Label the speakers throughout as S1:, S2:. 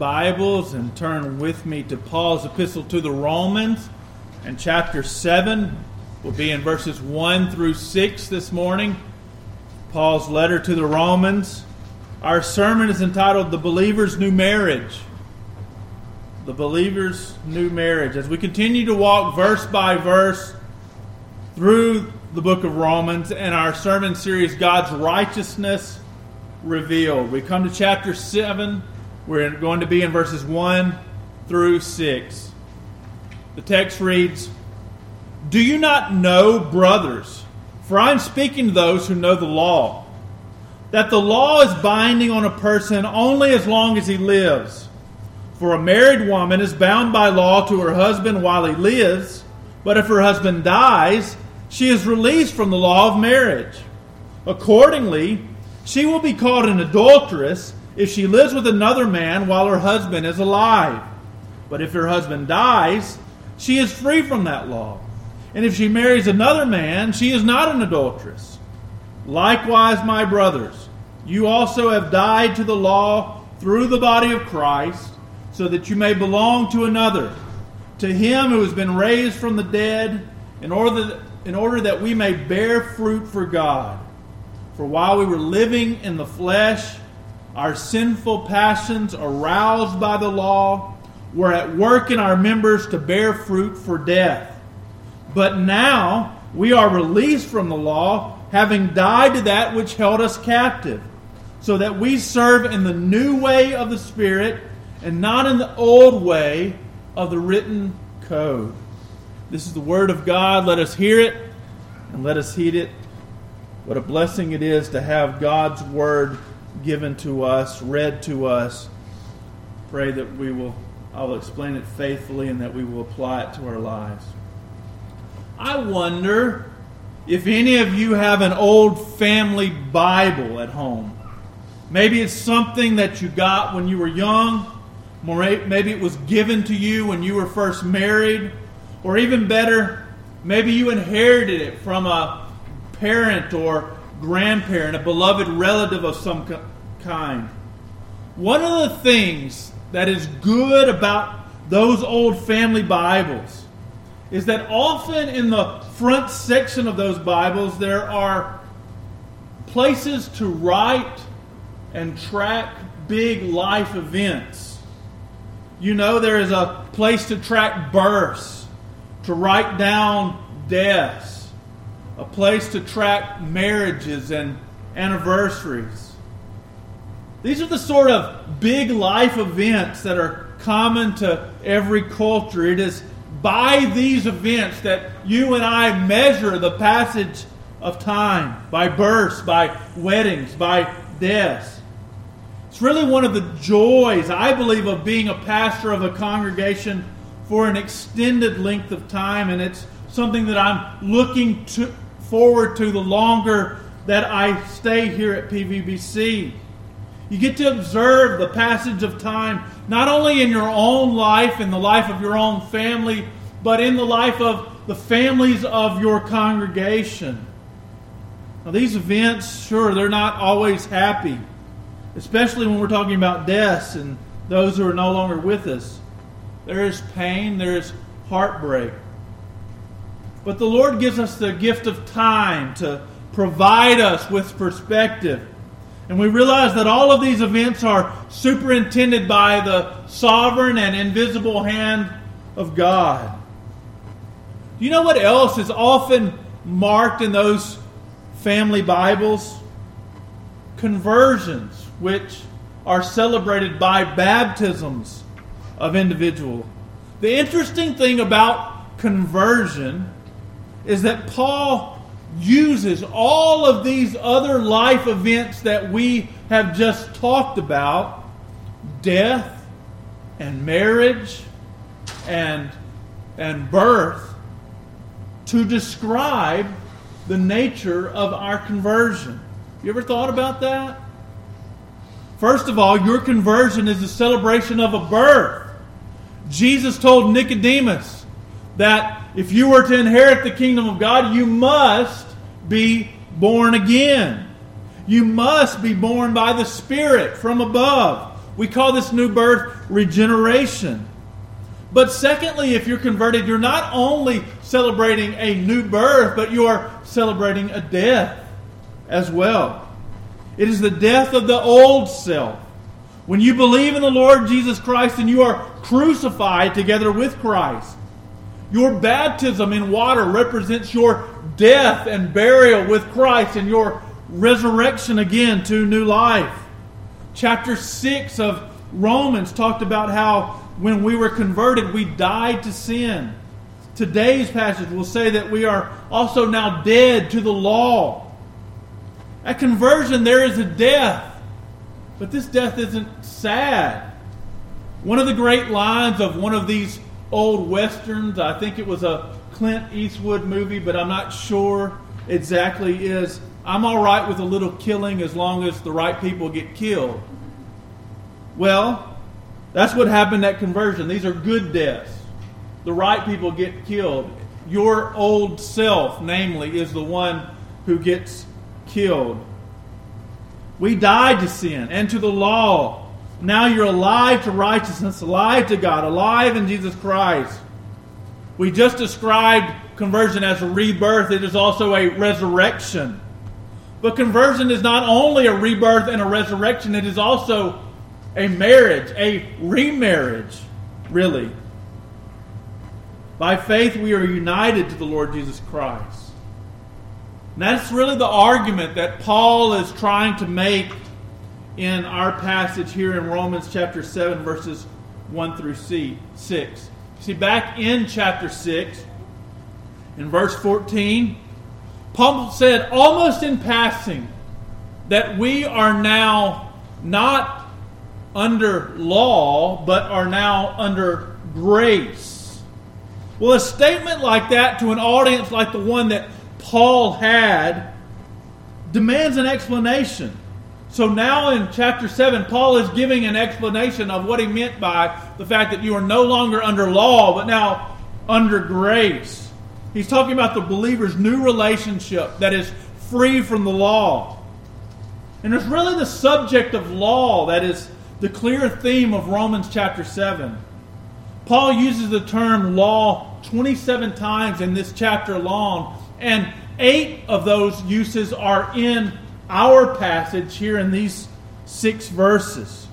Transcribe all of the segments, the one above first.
S1: Bibles and turn with me to Paul's epistle to the Romans and chapter 7. We'll be in verses 1 through 6 this morning. Paul's letter to the Romans. Our sermon is entitled The Believer's New Marriage. The Believer's New Marriage. As we continue to walk verse by verse through the book of Romans and our sermon series, God's Righteousness Revealed, we come to chapter 7 we're going to be in verses 1 through 6. The text reads Do you not know, brothers, for I'm speaking to those who know the law, that the law is binding on a person only as long as he lives? For a married woman is bound by law to her husband while he lives, but if her husband dies, she is released from the law of marriage. Accordingly, she will be called an adulteress if she lives with another man while her husband is alive. But if her husband dies, she is free from that law. And if she marries another man, she is not an adulteress. Likewise, my brothers, you also have died to the law through the body of Christ, so that you may belong to another, to him who has been raised from the dead, in order that, in order that we may bear fruit for God. For while we were living in the flesh, our sinful passions, aroused by the law, were at work in our members to bear fruit for death. But now we are released from the law, having died to that which held us captive, so that we serve in the new way of the Spirit and not in the old way of the written code. This is the Word of God. Let us hear it and let us heed it. What a blessing it is to have God's Word given to us, read to us. Pray that we will, I will explain it faithfully and that we will apply it to our lives. I wonder if any of you have an old family Bible at home. Maybe it's something that you got when you were young. Maybe it was given to you when you were first married. Or even better, maybe you inherited it from a parent or grandparent, a beloved relative of some kind. One of the things that is good about those old family Bibles is that often in the front section of those Bibles there are places to write and track big life events. You know, there is a place to track births, to write down deaths a place to track marriages and anniversaries. These are the sort of big life events that are common to every culture. It is by these events that you and I measure the passage of time by births, by weddings, by deaths. It's really one of the joys, I believe, of being a pastor of a congregation for an extended length of time, and it's something that I'm looking to, forward to the longer that I stay here at PVBC. You get to observe the passage of time, not only in your own life, in the life of your own family, but in the life of the families of your congregation. Now, these events, sure, they're not always happy, especially when we're talking about deaths and those who are no longer with us. There is pain, there is heartbreak. But the Lord gives us the gift of time to provide us with perspective. And we realize that all of these events are superintended by the sovereign and invisible hand of God. Do you know what else is often marked in those family Bibles? Conversions, which are celebrated by baptisms of individual. The interesting thing about conversion is that Paul uses all of these other life events that we have just talked about death and marriage and, and birth to describe the nature of our conversion. You ever thought about that? First of all, your conversion is a celebration of a birth. Jesus told Nicodemus that if you were to inherit the kingdom of God, you must be born again. You must be born by the Spirit from above, We call this new birth regeneration. But secondly, if you're converted, you're not only celebrating a new birth, but you are celebrating a death as well. It is the death of the old self. When you believe in the Lord Jesus Christ and you are crucified together with Christ, your baptism in water represents your death and burial with Christ and your resurrection again to new life. Chapter 6 of Romans talked about how when we were converted, we died to sin. Today's passage will say that we are also now dead to the law. At conversion, there is a death, but this death isn't sad. One of the great lines of one of these old westerns, I think it was a Clint Eastwood movie, but I'm not sure exactly, is I'm all right with a little killing as long as the right people get killed. Well, that's what happened at conversion. These are good deaths. The right people get killed. Your old self, namely, is the one who gets killed. We died to sin and to the law. Now you're alive to righteousness, alive to God, alive in Jesus Christ. We just described conversion as a rebirth, it is also a resurrection. But conversion is not only a rebirth and a resurrection, it is also a marriage, a remarriage, really. By faith, we are united to the Lord Jesus Christ. And that's really the argument that Paul is trying to make in our passage here in Romans chapter 7, verses 1 through 6. See, back in chapter 6, in verse 14, Paul said almost in passing that we are now not under law, but are now under grace. Well, a statement like that to an audience like the one that Paul had demands an explanation. So now in chapter 7, Paul is giving an explanation of what he meant by the fact that you are no longer under law, but now under grace. He's talking about the believer's new relationship that is free from the law. And it's really the subject of law that is the clear theme of Romans chapter 7. Paul uses the term law 27 times in this chapter alone, and eight of those uses are in our passage here in these six verses.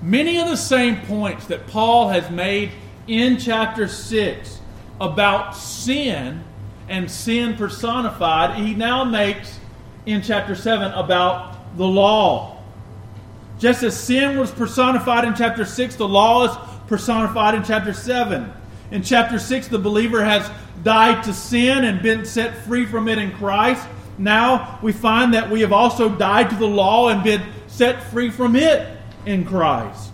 S1: Many of the same points that Paul has made in chapter 6 about sin and sin personified, he now makes in chapter 7 about the law. Just as sin was personified in chapter 6, the law is personified in chapter 7. In chapter 6, the believer has died to sin and been set free from it in Christ. Now we find that we have also died to the law and been set free from it in Christ.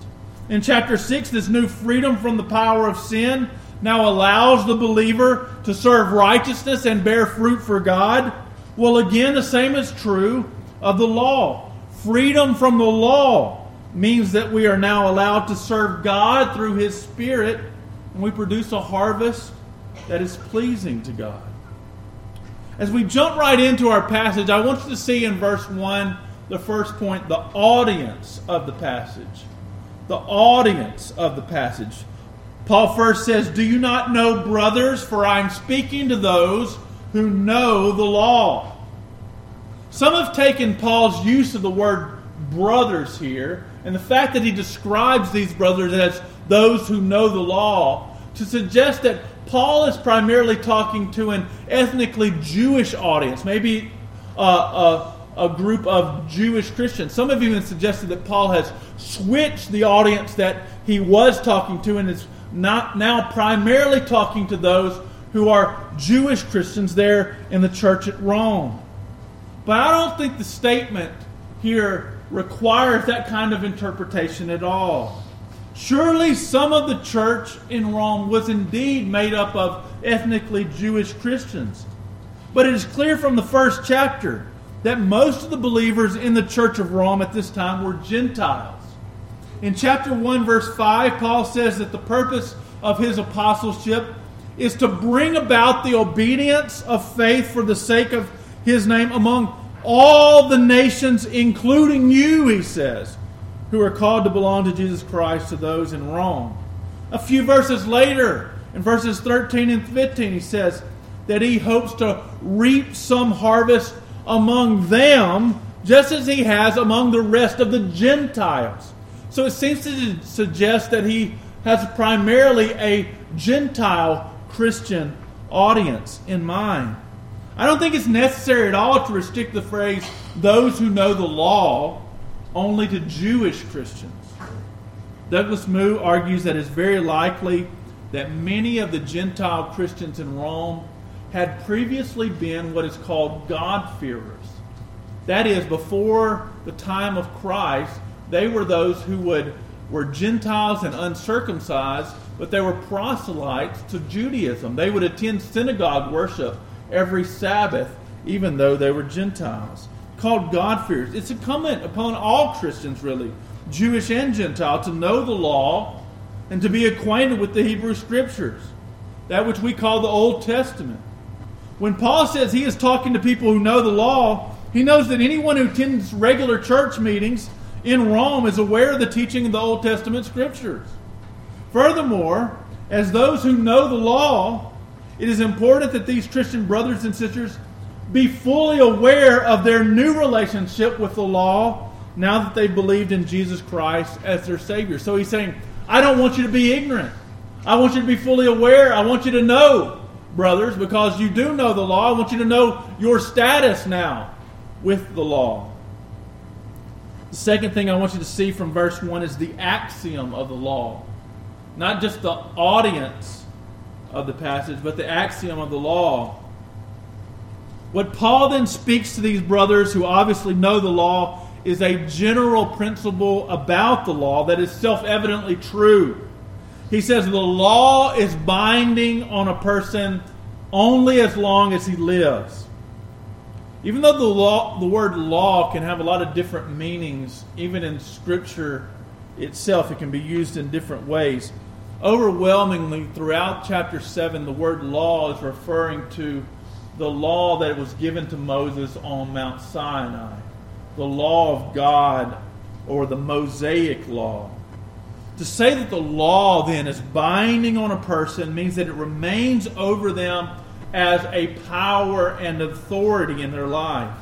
S1: In chapter 6, this new freedom from the power of sin now allows the believer to serve righteousness and bear fruit for God. Well, again, the same is true of the law. Freedom from the law means that we are now allowed to serve God through His Spirit, and we produce a harvest that is pleasing to God. As we jump right into our passage, I want you to see in verse 1, the first point, the audience of the passage. The audience of the passage. Paul first says, Do you not know, brothers, for I am speaking to those who know the law. Some have taken Paul's use of the word brothers here and the fact that he describes these brothers as those who know the law to suggest that Paul is primarily talking to an ethnically Jewish audience, maybe a, a, a, group of Jewish Christians. Some of have even suggested that Paul has switched the audience that he was talking to and is not now primarily talking to those who are Jewish Christians there in the church at Rome. But I don't think the statement here requires that kind of interpretation at all. Surely some of the church in Rome was indeed made up of ethnically Jewish Christians. But it is clear from the first chapter that most of the believers in the church of Rome at this time were Gentiles. In chapter 1, verse 5, Paul says that the purpose of his apostleship is to bring about the obedience of faith for the sake of his name among all the nations, including you, he says. Who are called to belong to Jesus Christ to those in Rome. A few verses later, in verses 13 and 15, he says that he hopes to reap some harvest among them, just as he has among the rest of the Gentiles. So it seems to suggest that he has primarily a Gentile Christian audience in mind. I don't think it's necessary at all to restrict the phrase those who know the law only to Jewish Christians. Douglas Moo argues that it's very likely that many of the Gentile Christians in Rome had previously been what is called God-fearers. That is, before the time of Christ, they were those who would were Gentiles and uncircumcised, but they were proselytes to Judaism. They would attend synagogue worship every Sabbath, even though they were Gentiles. Called God-fearers. It's incumbent upon all Christians, really, Jewish and Gentile, to know the law and to be acquainted with the Hebrew Scriptures, that which we call the Old Testament. When Paul says he is talking to people who know the law, he knows that anyone who attends regular church meetings in Rome is aware of the teaching of the Old Testament Scriptures. Furthermore, as those who know the law, it is important that these Christian brothers and sisters be fully aware of their new relationship with the law now that they've believed in Jesus Christ as their Savior. So he's saying, I don't want you to be ignorant. I want you to be fully aware. I want you to know, brothers, because you do know the law. I want you to know your status now with the law. The second thing I want you to see from verse 1 is the axiom of the law. Not just the audience of the passage, but the axiom of the law. What Paul then speaks to these brothers who obviously know the law is a general principle about the law that is self evidently true. He says the law is binding on a person only as long as he lives. Even though the law, the word law can have a lot of different meanings, even in Scripture itself, it can be used in different ways. Overwhelmingly, throughout chapter 7, the word law is referring to the law that was given to Moses on Mount Sinai the law of God or the Mosaic law. To say that the law then is binding on a person means that it remains over them as a power and authority in their life.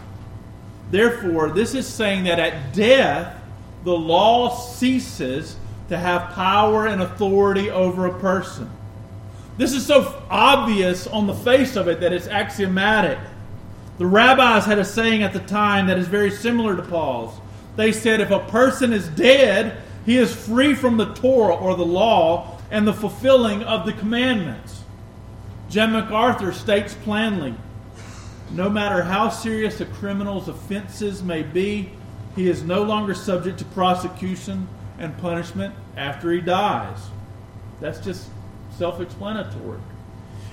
S1: Therefore, this is saying that at death, the law ceases to have power and authority over a person. This is so obvious on the face of it that it's axiomatic. The rabbis had a saying at the time that is very similar to Paul's. They said, if a person is dead, he is free from the Torah or the law and the fulfilling of the commandments. Jim MacArthur states plainly no matter how serious a criminal's offenses may be, he is no longer subject to prosecution and punishment after he dies. That's just self explanatory.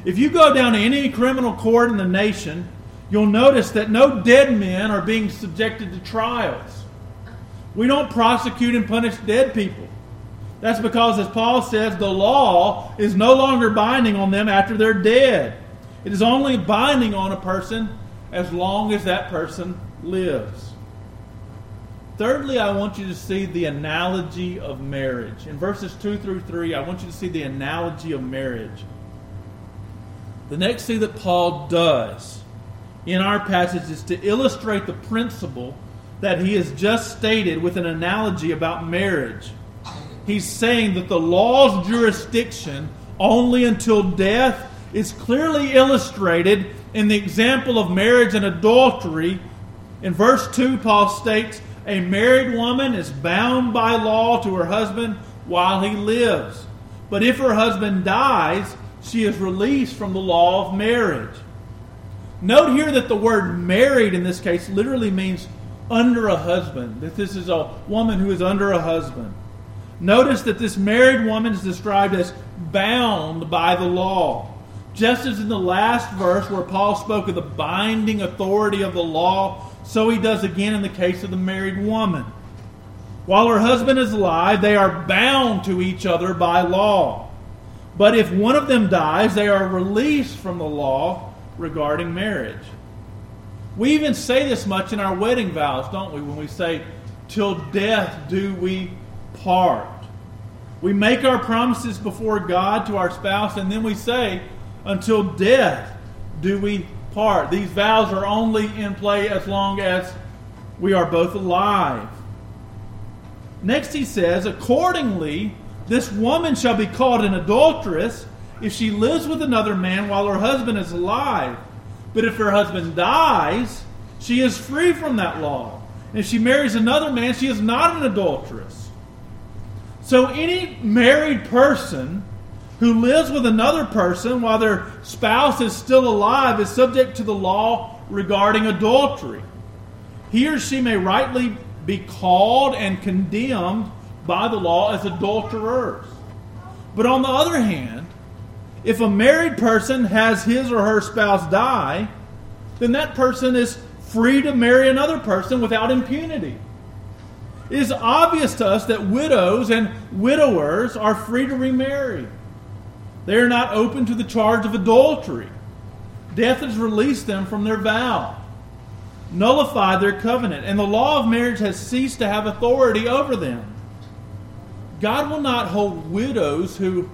S1: If you go down to any criminal court in the nation, you'll notice that no dead men are being subjected to trials. We don't prosecute and punish dead people. That's because, as Paul says, the law is no longer binding on them after they're dead. It is only binding on a person as long as that person lives. Thirdly, I want you to see the analogy of marriage. In verses 2 through 3, I want you to see the analogy of marriage. The next thing that Paul does in our passage is to illustrate the principle that he has just stated with an analogy about marriage. He's saying that the law's jurisdiction only until death is clearly illustrated in the example of marriage and adultery. In verse 2, Paul states, A married woman is bound by law to her husband while he lives. But if her husband dies, she is released from the law of marriage. Note here that the word married in this case literally means under a husband, that this is a woman who is under a husband. Notice that this married woman is described as bound by the law. Just as in the last verse where Paul spoke of the binding authority of the law, so he does again in the case of the married woman. While her husband is alive, they are bound to each other by law. But if one of them dies, they are released from the law regarding marriage. We even say this much in our wedding vows, don't we? When we say, till death do we part. We make our promises before God to our spouse, and then we say, until death do we part. These vows are only in play as long as we are both alive. Next, he says, accordingly, this woman shall be called an adulteress if she lives with another man while her husband is alive. But if her husband dies, she is free from that law. And if she marries another man, she is not an adulteress. So any married person who lives with another person while their spouse is still alive is subject to the law regarding adultery. He or she may rightly be called and condemned by the law as adulterers. But on the other hand, if a married person has his or her spouse die, then that person is free to marry another person without impunity. It is obvious to us that widows and widowers are free to remarry. They are not open to the charge of adultery. Death has released them from their vow, nullified their covenant, and the law of marriage has ceased to have authority over them. God will not hold widows who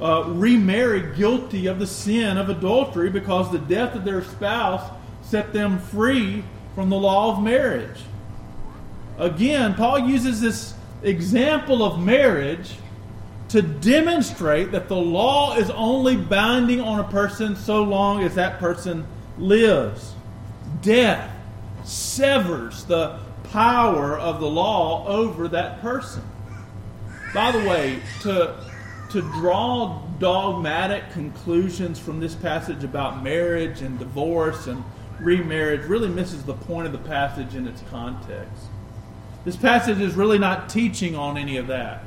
S1: uh, remarry guilty of the sin of adultery because the death of their spouse set them free from the law of marriage. Again, Paul uses this example of marriage to demonstrate that the law is only binding on a person so long as that person lives. Death severs the power of the law over that person. By the way, to, to draw dogmatic conclusions from this passage about marriage and divorce and remarriage really misses the point of the passage in its context. This passage is really not teaching on any of that.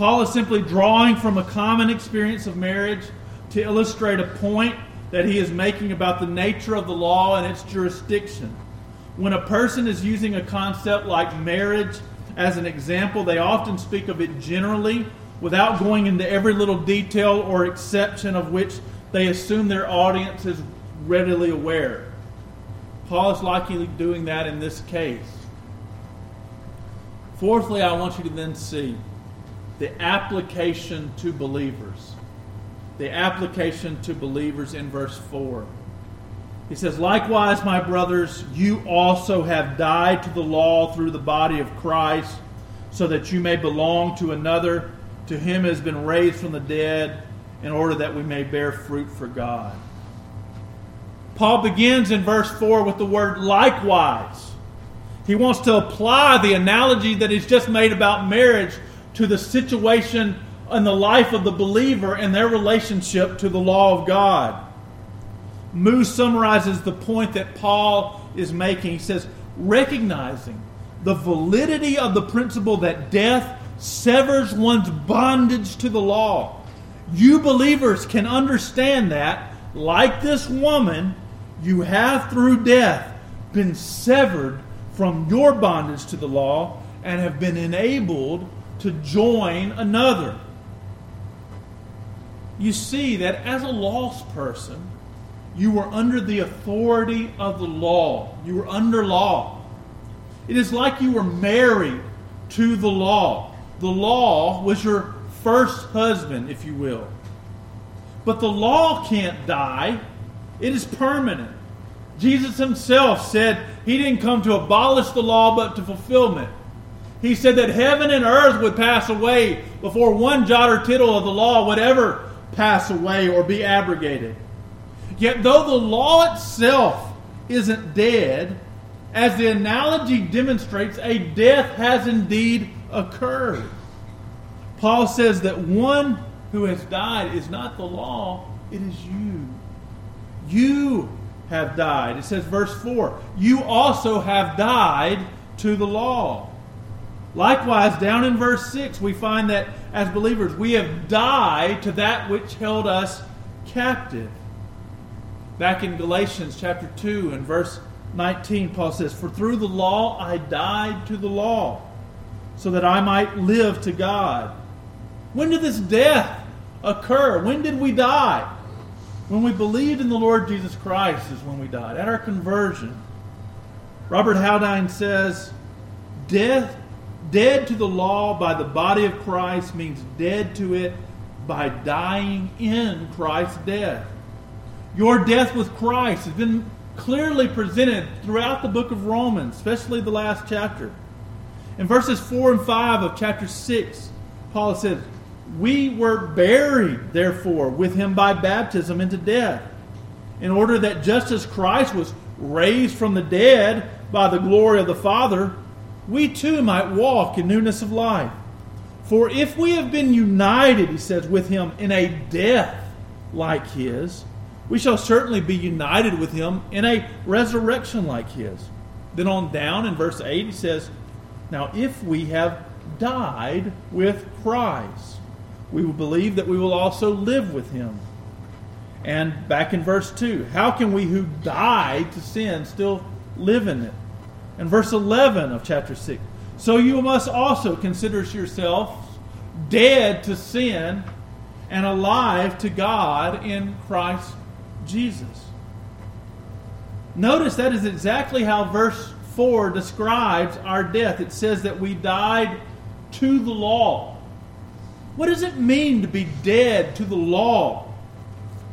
S1: Paul is simply drawing from a common experience of marriage to illustrate a point that he is making about the nature of the law and its jurisdiction. When a person is using a concept like marriage as an example, they often speak of it generally without going into every little detail or exception of which they assume their audience is readily aware. Paul is likely doing that in this case. Fourthly, I want you to then see the application to believers. The application to believers in verse 4. He says, Likewise, my brothers, you also have died to the law through the body of Christ, so that you may belong to another. To him who has been raised from the dead, in order that we may bear fruit for God. Paul begins in verse 4 with the word likewise. He wants to apply the analogy that he's just made about marriage to the situation in the life of the believer and their relationship to the law of God. Moo summarizes the point that Paul is making. He says, recognizing the validity of the principle that death severs one's bondage to the law. You believers can understand that, like this woman, you have through death been severed from your bondage to the law and have been enabled to join another. You see that as a lost person, you were under the authority of the law. You were under law. It is like you were married to the law. The law was your first husband, if you will. But the law can't die, it is permanent. Jesus himself said he didn't come to abolish the law but to fulfillment. He said that heaven and earth would pass away before one jot or tittle of the law would ever pass away or be abrogated. Yet, though the law itself isn't dead, as the analogy demonstrates, a death has indeed occurred. Paul says that one who has died is not the law, it is you. You have died. It says, verse 4 You also have died to the law. Likewise, down in verse 6, we find that as believers, we have died to that which held us captive. Back in Galatians chapter 2 and verse 19, Paul says, For through the law I died to the law, so that I might live to God. When did this death occur? When did we die? When we believed in the Lord Jesus Christ is when we died, at our conversion. Robert Haldane says, death, dead to the law by the body of Christ means dead to it by dying in Christ's death. Your death with Christ has been clearly presented throughout the book of Romans, especially the last chapter. In verses 4 and 5 of chapter 6, Paul says, We were buried, therefore, with him by baptism into death, in order that just as Christ was raised from the dead by the glory of the Father, we too might walk in newness of life. For if we have been united, he says, with him in a death like his, we shall certainly be united with him in a resurrection like his. Then on down in verse 8, he says, Now if we have died with Christ, we will believe that we will also live with him. And back in verse 2, how can we who died to sin still live in it? And verse 11 of chapter 6, so you must also consider yourselves dead to sin and alive to God in Christ Jesus. Notice that is exactly how verse 4 describes our death. It says that we died to the law. What does it mean to be dead to the law?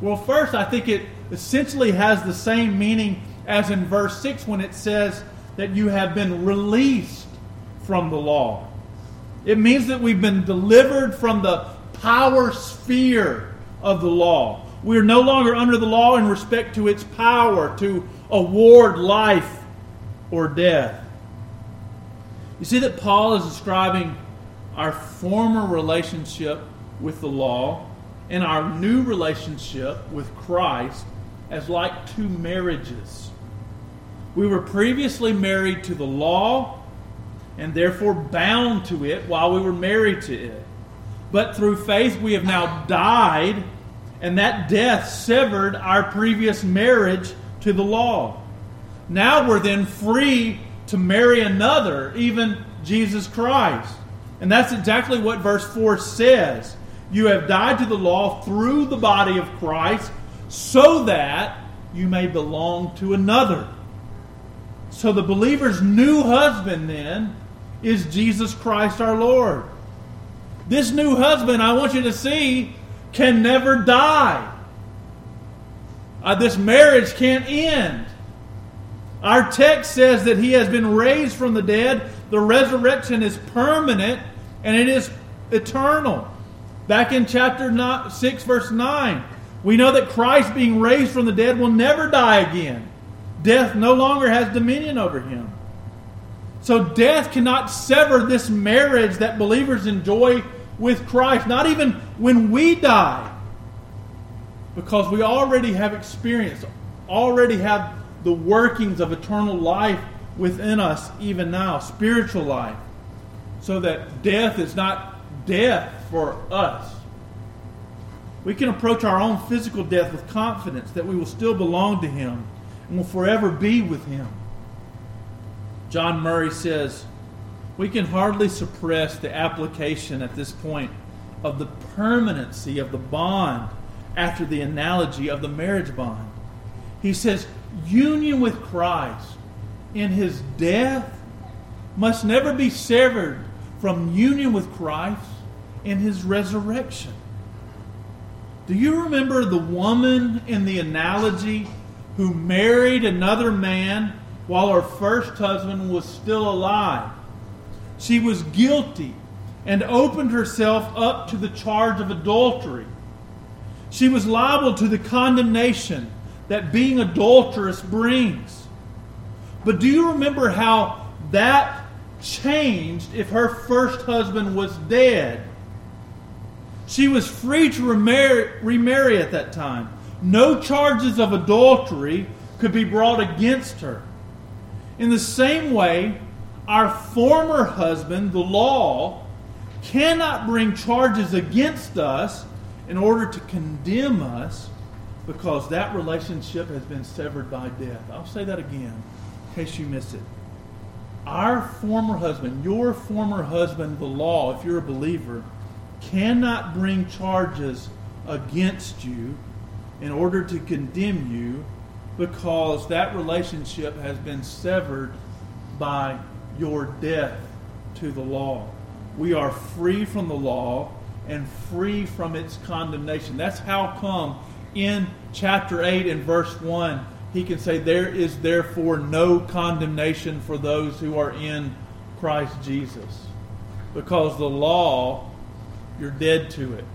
S1: Well, first, I think it essentially has the same meaning as in verse 6 when it says that you have been released from the law. It means that we've been delivered from the power sphere of the law. We are no longer under the law in respect to its power to award life or death. You see that Paul is describing our former relationship with the law and our new relationship with Christ as like two marriages. We were previously married to the law and therefore bound to it while we were married to it. But through faith, we have now died and that death severed our previous marriage to the law. Now we're then free to marry another, even Jesus Christ. And that's exactly what verse 4 says. You have died to the law through the body of Christ so that you may belong to another. So the believer's new husband then is Jesus Christ our Lord. This new husband, I want you to see, can never die. Uh, this marriage can't end. Our text says that he has been raised from the dead. The resurrection is permanent and it is eternal. Back in chapter 6, verse 9, we know that Christ, being raised from the dead, will never die again. Death no longer has dominion over him. So death cannot sever this marriage that believers enjoy with Christ, not even when we die, because we already have experience, already have the workings of eternal life within us, even now, spiritual life, so that death is not death for us. We can approach our own physical death with confidence that we will still belong to Him and will forever be with Him. John Murray says, we can hardly suppress the application at this point of the permanency of the bond after the analogy of the marriage bond. He says, union with Christ in his death must never be severed from union with Christ in his resurrection. Do you remember the woman in the analogy who married another man while her first husband was still alive? She was guilty and opened herself up to the charge of adultery. She was liable to the condemnation that being adulterous brings. But do you remember how that changed if her first husband was dead? She was free to remarry, remarry at that time. No charges of adultery could be brought against her. In the same way, our former husband, the law, cannot bring charges against us in order to condemn us because that relationship has been severed by death. I'll say that again in case you missed it. Our former husband, your former husband, the law, if you're a believer, cannot bring charges against you in order to condemn you because that relationship has been severed by your death to the law. We are free from the law and free from its condemnation. That's how come in chapter 8 and verse 1 he can say, There is therefore no condemnation for those who are in Christ Jesus. Because the law, you're dead to it.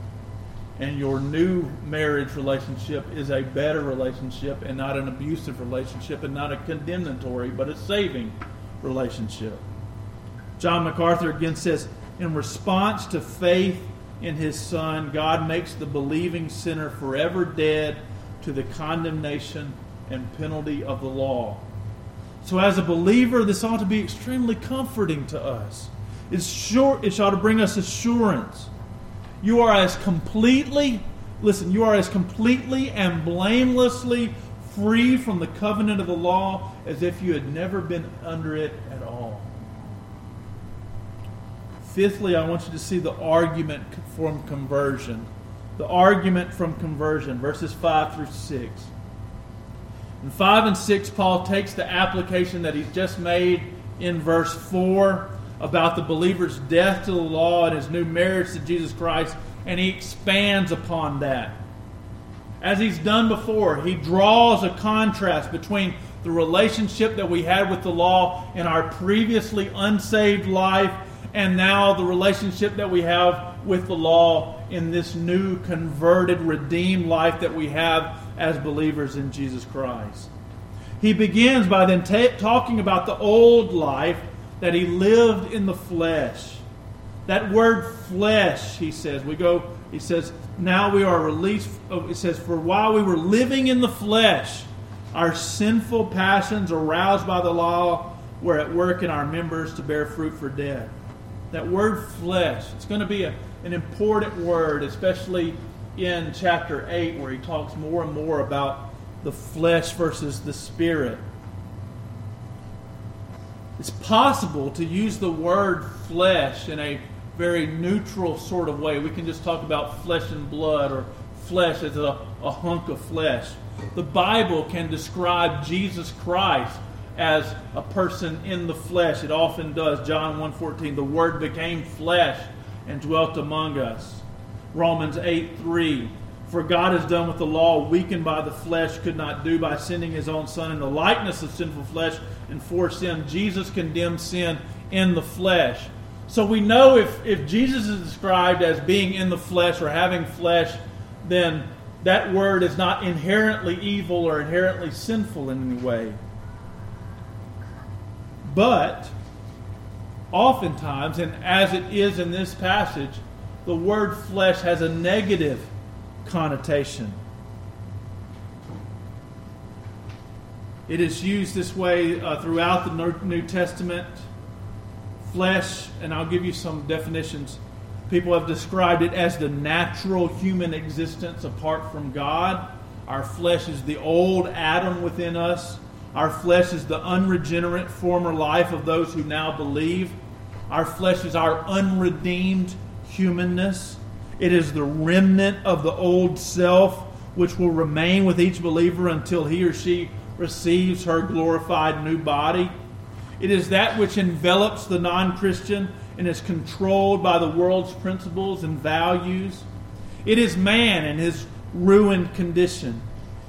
S1: And your new marriage relationship is a better relationship and not an abusive relationship and not a condemnatory, but a saving relationship. John MacArthur again says, In response to faith in his Son, God makes the believing sinner forever dead to the condemnation and penalty of the law. So, as a believer, this ought to be extremely comforting to us. It's sure, it ought to bring us assurance. You are as completely, listen, you are as completely and blamelessly free from the covenant of the law as if you had never been under it at all. Fifthly, I want you to see the argument from conversion. The argument from conversion, verses 5 through 6. In 5 and 6, Paul takes the application that he's just made in verse 4 about the believer's death to the law and his new marriage to Jesus Christ, and he expands upon that. As he's done before, he draws a contrast between the relationship that we had with the law in our previously unsaved life and now the relationship that we have with the law in this new converted, redeemed life that we have as believers in Jesus Christ. He begins by then ta- talking about the old life that he lived in the flesh. That word flesh, he says, we go, he says, now we are released. Oh, it says, for while we were living in the flesh, our sinful passions aroused by the law were at work in our members to bear fruit for death. That word flesh, it's going to be a, an important word, especially in chapter 8, where he talks more and more about the flesh versus the spirit. It's possible to use the word flesh in a very neutral sort of way. We can just talk about flesh and blood or flesh as a, a hunk of flesh. The Bible can describe Jesus Christ as a person in the flesh. It often does. John 1:14, the word became flesh and dwelt among us. Romans 8 3. For God has done what the law, weakened by the flesh, could not do by sending his own Son in the likeness of sinful flesh and for sin. Jesus condemned sin in the flesh. So we know if, if Jesus is described as being in the flesh or having flesh, then that word is not inherently evil or inherently sinful in any way. But oftentimes, and as it is in this passage, the word flesh has a negative connotation. It is used this way uh, throughout the New Testament. Flesh, and I'll give you some definitions. People have described it as the natural human existence apart from God. Our flesh is the old Adam within us. Our flesh is the unregenerate former life of those who now believe. Our flesh is our unredeemed humanness. It is the remnant of the old self which will remain with each believer until he or she receives her glorified new body. It is that which envelops the non Christian and is controlled by the world's principles and values. It is man in his ruined condition.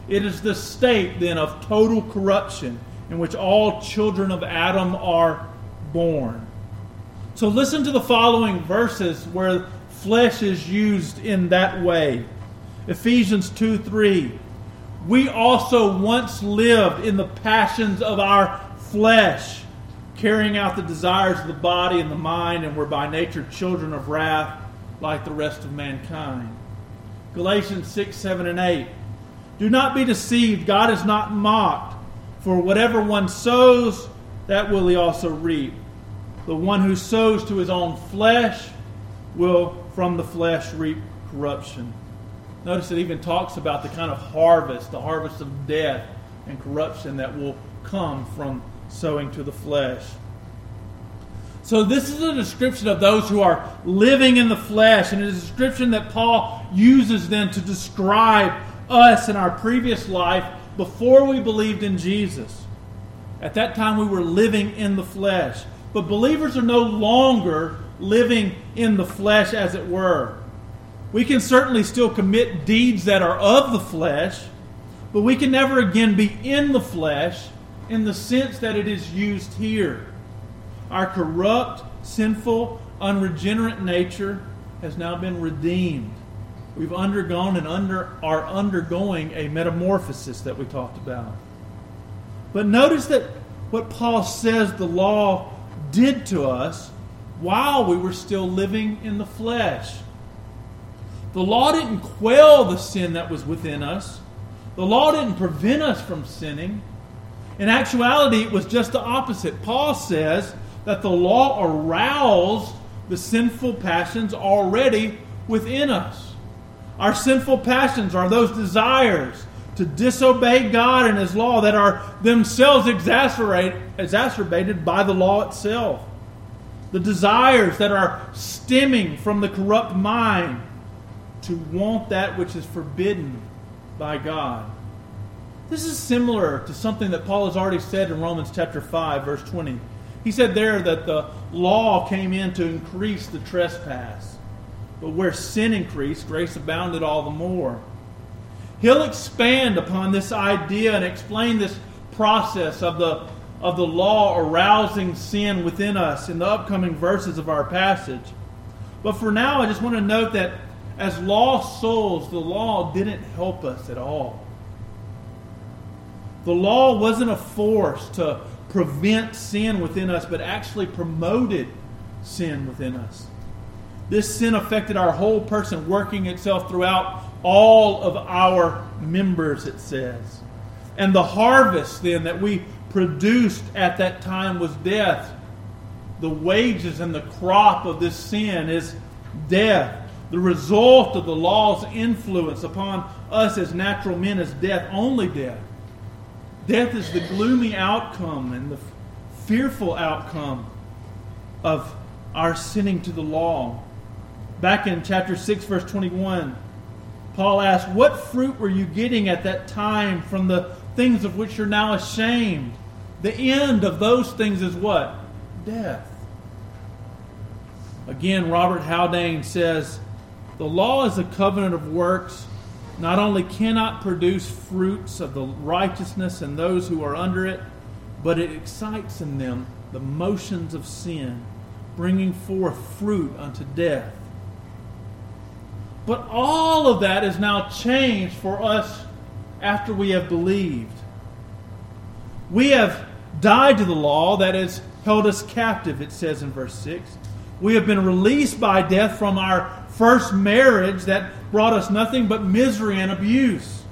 S1: It is the state, then, of total corruption in which all children of Adam are born. So listen to the following verses where flesh is used in that way. Ephesians 2 3. We also once lived in the passions of our flesh, carrying out the desires of the body and the mind, and were by nature children of wrath like the rest of mankind. Galatians 6, 7, and 8. Do not be deceived. God is not mocked. For whatever one sows, that will he also reap. The one who sows to his own flesh will from the flesh reap corruption. Notice it even talks about the kind of harvest, the harvest of death and corruption that will come from sowing to the flesh. So, this is a description of those who are living in the flesh, and it is a description that Paul uses then to describe us in our previous life before we believed in Jesus. At that time, we were living in the flesh. but believers are no longer living in the flesh, as it were. We can certainly still commit deeds that are of the flesh, but we can never again be in the flesh in the sense that it is used here. Our corrupt, sinful, unregenerate nature has now been redeemed. We've undergone and under, are undergoing a metamorphosis that we talked about. But notice that what Paul says the law did to us while we were still living in the flesh. The law didn't quell the sin that was within us. The law didn't prevent us from sinning. In actuality, it was just the opposite. Paul says that the law aroused the sinful passions already within us. Our sinful passions are those desires to disobey God and His law that are themselves exacerbated by the law itself. The desires that are stemming from the corrupt mind to want that which is forbidden by God. This is similar to something that Paul has already said in Romans chapter 5 verse 20. He said there that the law came in to increase the trespass. But where sin increased, grace abounded all the more. He'll expand upon this idea and explain this process of the, of the law arousing sin within us in the upcoming verses of our passage. But for now, I just want to note that as lost souls, the law didn't help us at all. The law wasn't a force to prevent sin within us, but actually promoted sin within us. This sin affected our whole person, working itself throughout all of our members, it says. And the harvest then that we produced at that time was death. The wages and the crop of this sin is death. The result of the law's influence upon us as natural men is death, only death. Death is the gloomy outcome and the fearful outcome of our sinning to the law. Back in chapter 6, verse 21, Paul asked, What fruit were you getting at that time from the things of which you're now ashamed? The end of those things is what? Death. Again, Robert Haldane says, the law is a covenant of works, not only cannot produce fruits of the righteousness in those who are under it, but it excites in them the motions of sin, bringing forth fruit unto death. But all of that is now changed for us after we have believed. We have died to the law that has held us captive, it says in verse 6. We have been released by death from our first marriage that brought us nothing but misery and abuse.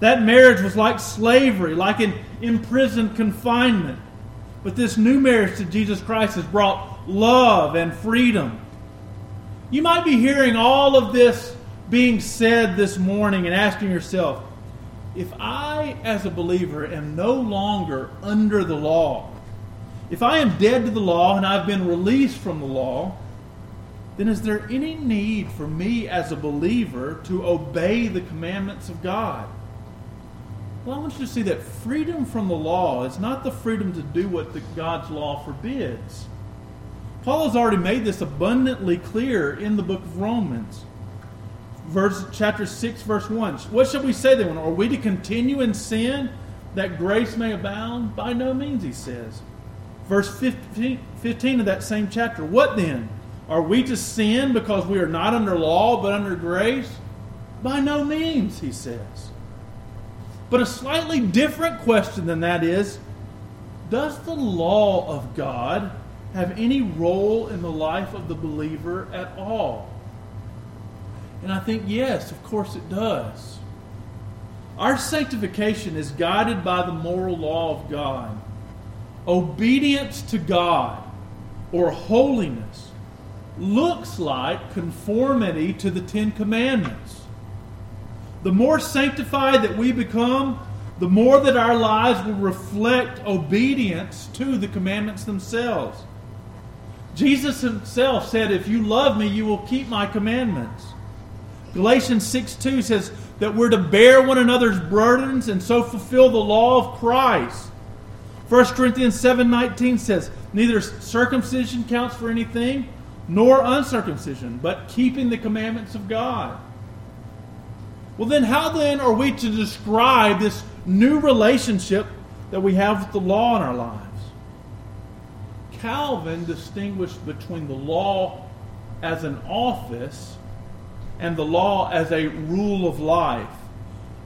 S1: That marriage was like slavery, like an imprisoned confinement. But this new marriage to Jesus Christ has brought love and freedom. You might be hearing all of this being said this morning and asking yourself, if I, as a believer, am no longer under the law, if I am dead to the law and I've been released from the law, then is there any need for me as a believer to obey the commandments of God? Well, I want you to see that freedom from the law is not the freedom to do what the, God's law forbids. Paul has already made this abundantly clear in the book of Romans. Verse, chapter 6, verse 1. What shall we say then? Are we to continue in sin that grace may abound? By no means, he says. Verse 15, 15 of that same chapter. What then? Are we to sin because we are not under law but under grace? By no means, he says. But a slightly different question than that is Does the law of God have any role in the life of the believer at all? And I think, yes, of course it does. Our sanctification is guided by the moral law of God. Obedience to God or holiness looks like conformity to the Ten Commandments. The more sanctified that we become, the more that our lives will reflect obedience to the commandments themselves. Jesus himself said, If you love me, you will keep my commandments. Galatians 6 2 says that we're to bear one another's burdens and so fulfill the law of Christ. 1 Corinthians 7 19 says, Neither circumcision counts for anything, nor uncircumcision, but keeping the commandments of God. Well, then, how then are we to describe this new relationship that we have with the law in our lives? Calvin distinguished between the law as an office and the law as a rule of life.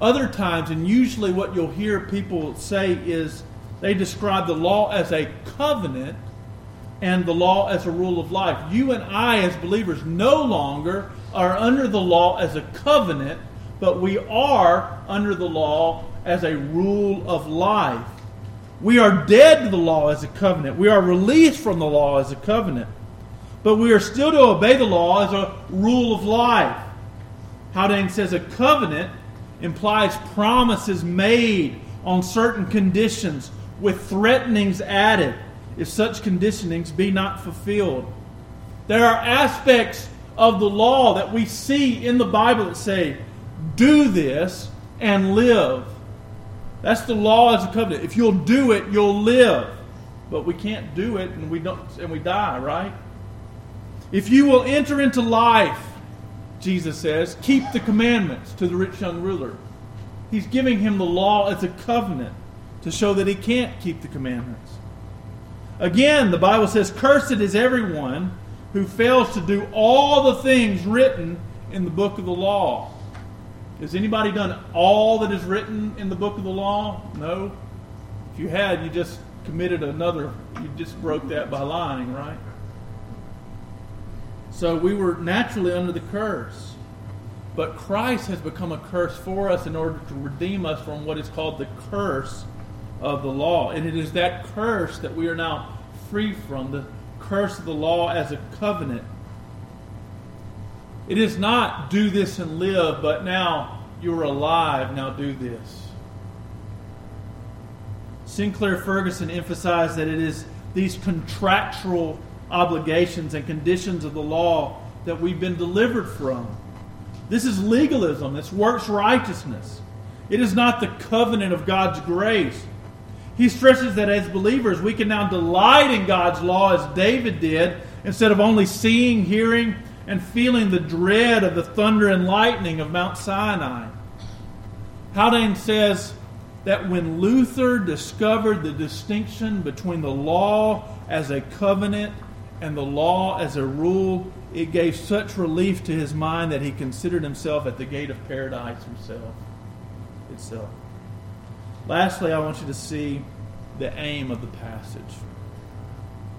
S1: Other times, and usually what you'll hear people say is they describe the law as a covenant and the law as a rule of life. You and I, as believers, no longer are under the law as a covenant, but we are under the law as a rule of life. We are dead to the law as a covenant. We are released from the law as a covenant. But we are still to obey the law as a rule of life. Haldane says a covenant implies promises made on certain conditions with threatenings added if such conditionings be not fulfilled. There are aspects of the law that we see in the Bible that say, do this and live. That's the law as a covenant. If you'll do it, you'll live. But we can't do it and we don't and we die, right? If you will enter into life, Jesus says, keep the commandments to the rich young ruler. He's giving him the law as a covenant to show that he can't keep the commandments. Again, the Bible says, Cursed is everyone who fails to do all the things written in the book of the law. Has anybody done all that is written in the book of the law? No. If you had, you just committed another, you just broke that by lying, right? So we were naturally under the curse. But Christ has become a curse for us in order to redeem us from what is called the curse of the law. And it is that curse that we are now free from the curse of the law as a covenant it is not do this and live, but now you're alive, now do this. Sinclair Ferguson emphasized that it is these contractual obligations and conditions of the law that we've been delivered from. This is legalism, it's works righteousness. It is not the covenant of God's grace. He stresses that as believers, we can now delight in God's law as David did, instead of only seeing, hearing, and feeling the dread of the thunder and lightning of Mount Sinai. Haldane says that when Luther discovered the distinction between the law as a covenant and the law as a rule, it gave such relief to his mind that he considered himself at the gate of paradise himself itself. Lastly, I want you to see the aim of the passage.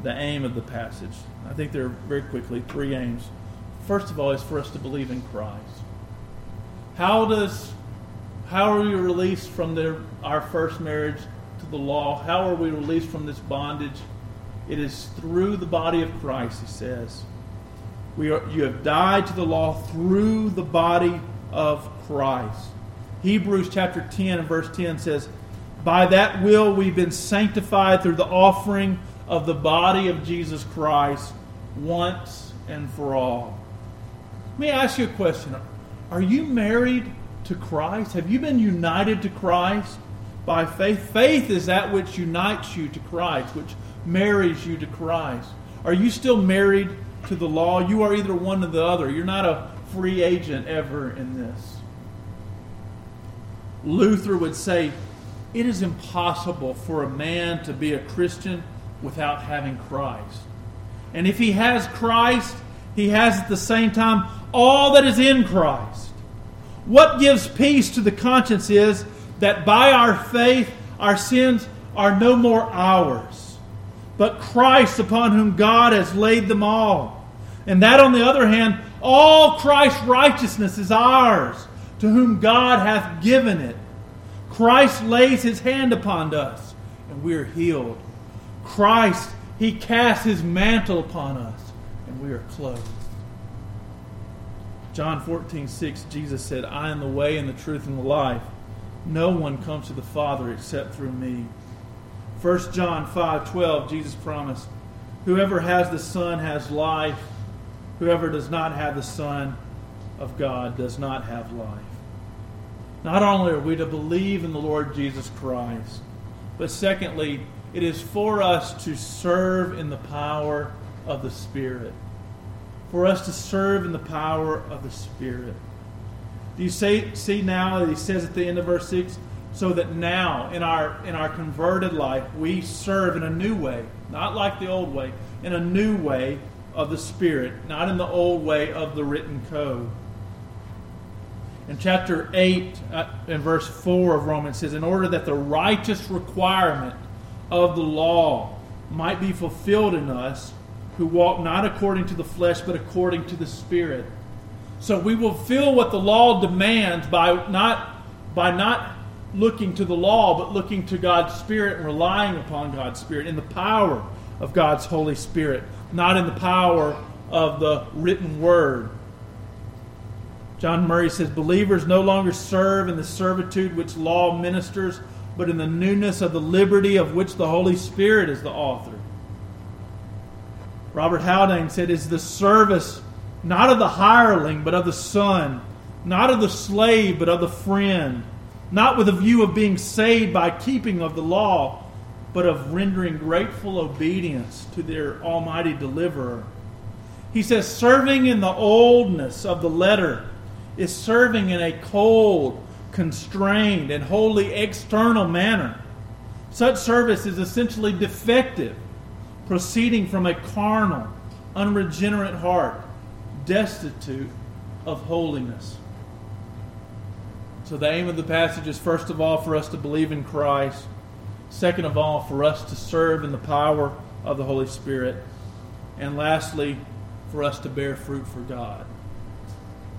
S1: The aim of the passage. I think there are very quickly three aims first of all, is for us to believe in Christ. How does how are we released from the, our first marriage to the law? How are we released from this bondage? It is through the body of Christ, he says. We are, you have died to the law through the body of Christ. Hebrews chapter 10 and verse 10 says, By that will we've been sanctified through the offering of the body of Jesus Christ once and for all. Let me ask you a question. Are you married to Christ? Have you been united to Christ by faith? Faith is that which unites you to Christ, which marries you to Christ. Are you still married to the law? You are either one or the other. You're not a free agent ever in this. Luther would say, It is impossible for a man to be a Christian without having Christ. And if he has Christ, he has at the same time all that is in Christ. What gives peace to the conscience is that by our faith, our sins are no more ours, but Christ upon whom God has laid them all. And that, on the other hand, all Christ's righteousness is ours, to whom God hath given it. Christ lays his hand upon us, and we are healed. Christ, he casts his mantle upon us, and we are clothed. John 14, 6, Jesus said, I am the way and the truth and the life. No one comes to the Father except through me. 1 John 5, 12, Jesus promised, Whoever has the Son has life. Whoever does not have the Son of God does not have life. Not only are we to believe in the Lord Jesus Christ, but secondly, It is for us to serve in the power of the Spirit. For us to serve in the power of the Spirit. Do you say, see now that he says at the end of verse 6 so that now in our in our converted life we serve in a new way, not like the old way, in a new way of the Spirit, not in the old way of the written code. In chapter 8, uh, in verse 4 of Romans, says, In order that the righteous requirement of the law might be fulfilled in us who walk not according to the flesh, but according to the Spirit. So we will feel what the law demands by not, by not looking to the law, but looking to God's Spirit and relying upon God's Spirit in the power of God's Holy Spirit, not in the power of the written word. John Murray says believers no longer serve in the servitude which law ministers, but in the newness of the liberty of which the Holy Spirit is the author. Robert Haldane said, Is the service not of the hireling, but of the son, not of the slave, but of the friend, not with a view of being saved by keeping of the law, but of rendering grateful obedience to their almighty deliverer. He says, serving in the oldness of the letter is serving in a cold, constrained, and wholly external manner. Such service is essentially defective, proceeding from a carnal, unregenerate heart, destitute of holiness. So, the aim of the passage is first of all for us to believe in Christ, second of all, for us to serve in the power of the Holy Spirit, and lastly, for us to bear fruit for God.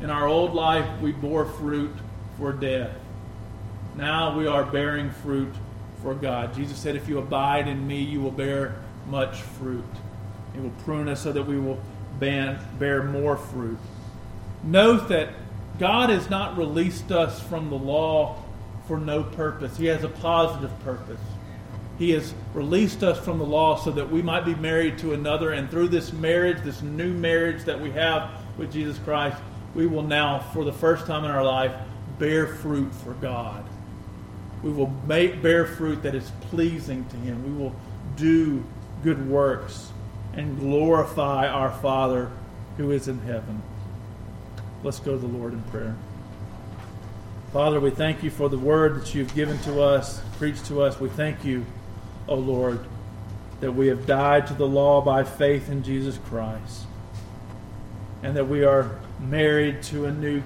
S1: In our old life, we bore fruit for death. Now we are bearing fruit for God. Jesus said, If you abide in me, you will bear much fruit. He will prune us so that we will bear more fruit. Note that God has not released us from the law for no purpose. He has a positive purpose. He has released us from the law so that we might be married to another, and through this marriage, this new marriage that we have with Jesus Christ, we will now, for the first time in our life, bear fruit for God. We will make, bear fruit that is pleasing to Him. We will do good works and glorify our Father who is in heaven. Let's go to the Lord in prayer. Father, we thank you for the word that you've given to us, preached to us. We thank you, O Lord, that we have died to the law by faith in Jesus Christ, and that we are married to a new,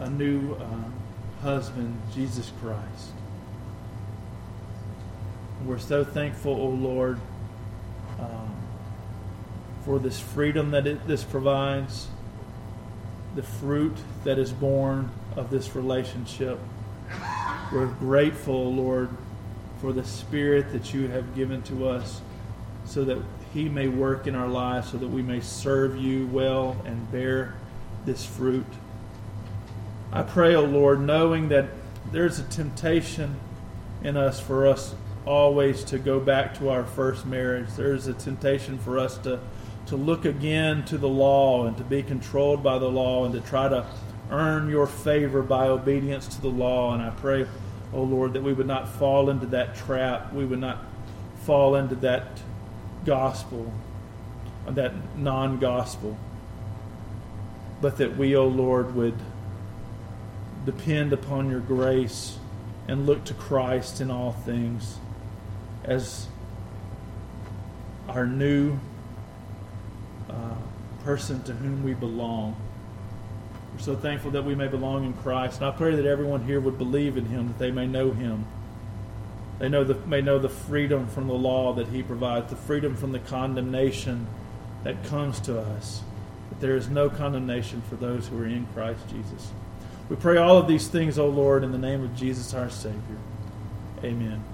S1: a new uh, husband, Jesus Christ. We're so thankful, O Lord, um, for this freedom that it, this provides the fruit that is born of this relationship. We're grateful, Lord, for the Spirit that you have given to us so that He may work in our lives, so that we may serve you well and bear this fruit. I pray, O oh Lord, knowing that there's a temptation in us for us always to go back to our first marriage. There's a temptation for us to to look again to the law and to be controlled by the law and to try to earn your favor by obedience to the law. And I pray, oh Lord, that we would not fall into that trap. We would not fall into that gospel, that non gospel. But that we, oh Lord, would depend upon your grace and look to Christ in all things as our new uh, person to whom we belong. We're so thankful that we may belong in Christ. And I pray that everyone here would believe in Him, that they may know Him. They know the, may know the freedom from the law that He provides, the freedom from the condemnation that comes to us. That there is no condemnation for those who are in Christ Jesus. We pray all of these things, O Lord, in the name of Jesus our Savior. Amen.